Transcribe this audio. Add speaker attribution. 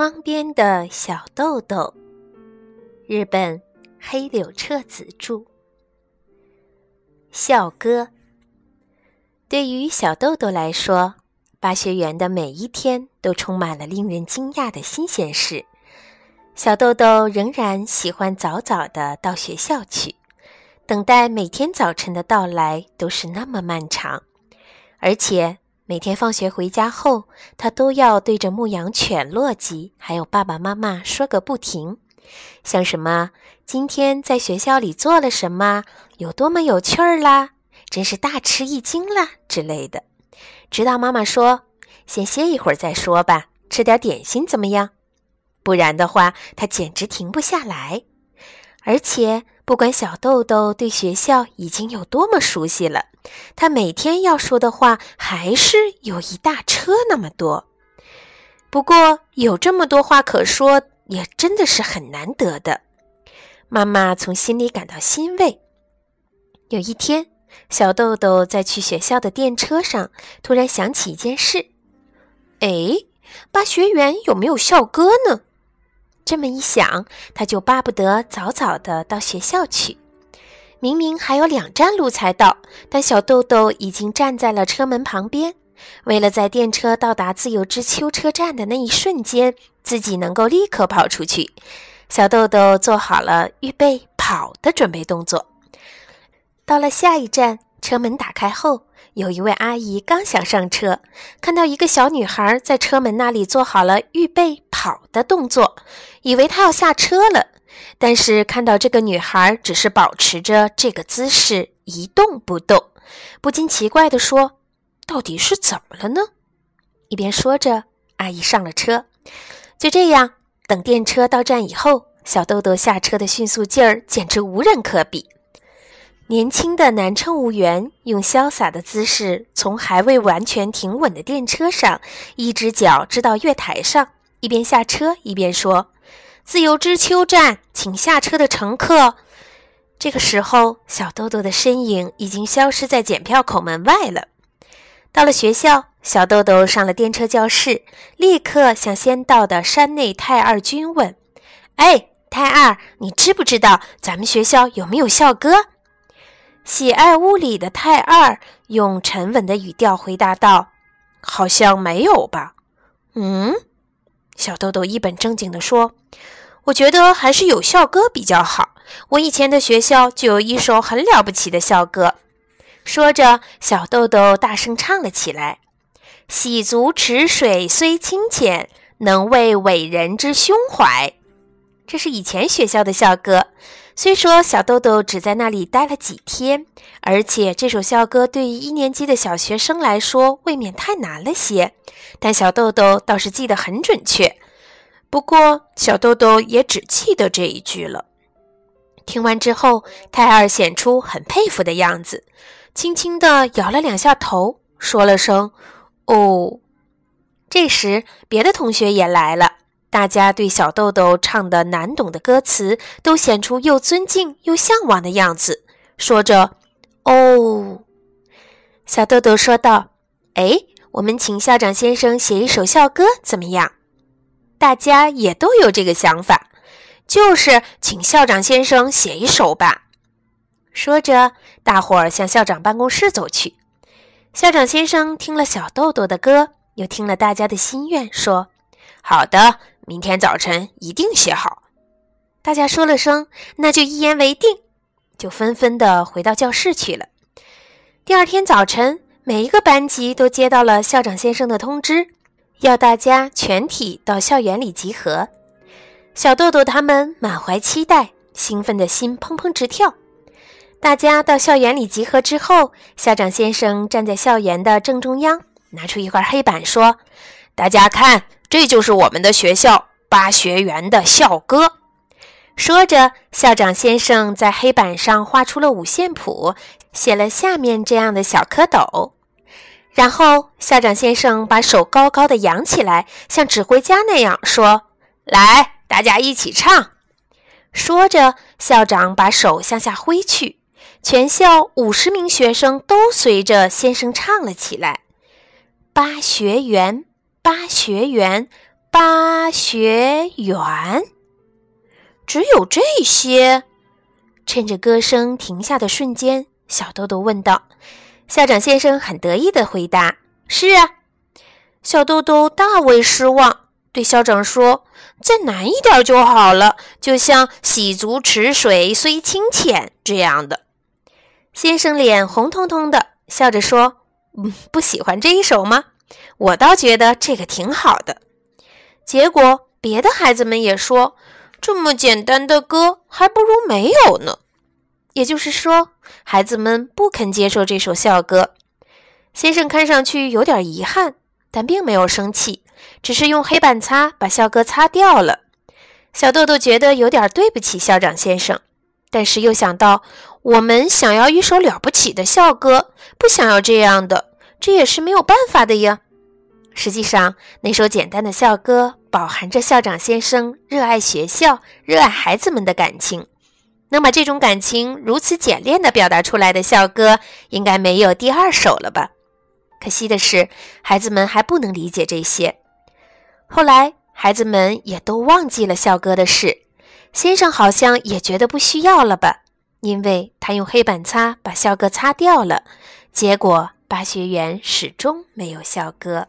Speaker 1: 窗边的小豆豆，日本黑柳彻子著。校歌对于小豆豆来说，巴学园的每一天都充满了令人惊讶的新鲜事。小豆豆仍然喜欢早早的到学校去，等待每天早晨的到来都是那么漫长，而且。每天放学回家后，他都要对着牧羊犬洛基还有爸爸妈妈说个不停，像什么今天在学校里做了什么，有多么有趣儿啦，真是大吃一惊啦之类的。直到妈妈说：“先歇一会儿再说吧，吃点点心怎么样？”不然的话，他简直停不下来，而且。不管小豆豆对学校已经有多么熟悉了，他每天要说的话还是有一大车那么多。不过有这么多话可说，也真的是很难得的。妈妈从心里感到欣慰。有一天，小豆豆在去学校的电车上，突然想起一件事：哎，巴学园有没有校歌呢？这么一想，他就巴不得早早的到学校去。明明还有两站路才到，但小豆豆已经站在了车门旁边。为了在电车到达自由之丘车站的那一瞬间，自己能够立刻跑出去，小豆豆做好了预备跑的准备动作。到了下一站，车门打开后。有一位阿姨刚想上车，看到一个小女孩在车门那里做好了预备跑的动作，以为她要下车了。但是看到这个女孩只是保持着这个姿势一动不动，不禁奇怪地说：“到底是怎么了呢？”一边说着，阿姨上了车。就这样，等电车到站以后，小豆豆下车的迅速劲儿简直无人可比。年轻的男乘务员用潇洒的姿势从还未完全停稳的电车上，一只脚支到月台上，一边下车一边说：“自由之丘站，请下车的乘客。”这个时候，小豆豆的身影已经消失在检票口门外了。到了学校，小豆豆上了电车教室，立刻向先到的山内太二君问：“哎，太二，你知不知道咱们学校有没有校歌？”喜爱物理的太二用沉稳的语调回答道：“好像没有吧？”“嗯。”小豆豆一本正经地说：“我觉得还是有校歌比较好。我以前的学校就有一首很了不起的校歌。”说着，小豆豆大声唱了起来：“洗足池水虽清浅，能为伟人之胸怀。”这是以前学校的校歌。虽说小豆豆只在那里待了几天，而且这首校歌对于一年级的小学生来说未免太难了些，但小豆豆倒是记得很准确。不过，小豆豆也只记得这一句了。听完之后，泰二显出很佩服的样子，轻轻地摇了两下头，说了声“哦”。这时，别的同学也来了。大家对小豆豆唱的难懂的歌词都显出又尊敬又向往的样子，说着：“哦。”小豆豆说道：“哎，我们请校长先生写一首校歌怎么样？”大家也都有这个想法，就是请校长先生写一首吧。说着，大伙儿向校长办公室走去。校长先生听了小豆豆的歌，又听了大家的心愿，说：“好的。”明天早晨一定写好。大家说了声“那就一言为定”，就纷纷的回到教室去了。第二天早晨，每一个班级都接到了校长先生的通知，要大家全体到校园里集合。小豆豆他们满怀期待，兴奋的心砰砰直跳。大家到校园里集合之后，校长先生站在校园的正中央，拿出一块黑板说：“大家看。”这就是我们的学校八学园的校歌。说着，校长先生在黑板上画出了五线谱，写了下面这样的小蝌蚪。然后，校长先生把手高高的扬起来，像指挥家那样说：“来，大家一起唱。”说着，校长把手向下挥去，全校五十名学生都随着先生唱了起来：“八学园。”八学园，巴学园。只有这些？趁着歌声停下的瞬间，小豆豆问道。校长先生很得意的回答：“是啊。”小豆豆大为失望，对校长说：“再难一点就好了，就像‘洗足池水虽清浅’这样的。”先生脸红彤彤的，笑着说：“嗯，不喜欢这一首吗？我倒觉得这个挺好的。”结果，别的孩子们也说：“这么简单的歌，还不如没有呢。”也就是说，孩子们不肯接受这首校歌。先生看上去有点遗憾，但并没有生气，只是用黑板擦把校歌擦掉了。小豆豆觉得有点对不起校长先生，但是又想到我们想要一首了不起的校歌，不想要这样的，这也是没有办法的呀。实际上，那首简单的校歌饱含着校长先生热爱学校、热爱孩子们的感情。那么，这种感情如此简练地表达出来的校歌，应该没有第二首了吧？可惜的是，孩子们还不能理解这些。后来，孩子们也都忘记了校歌的事。先生好像也觉得不需要了吧？因为他用黑板擦把校歌擦掉了。结果，巴学园始终没有校歌。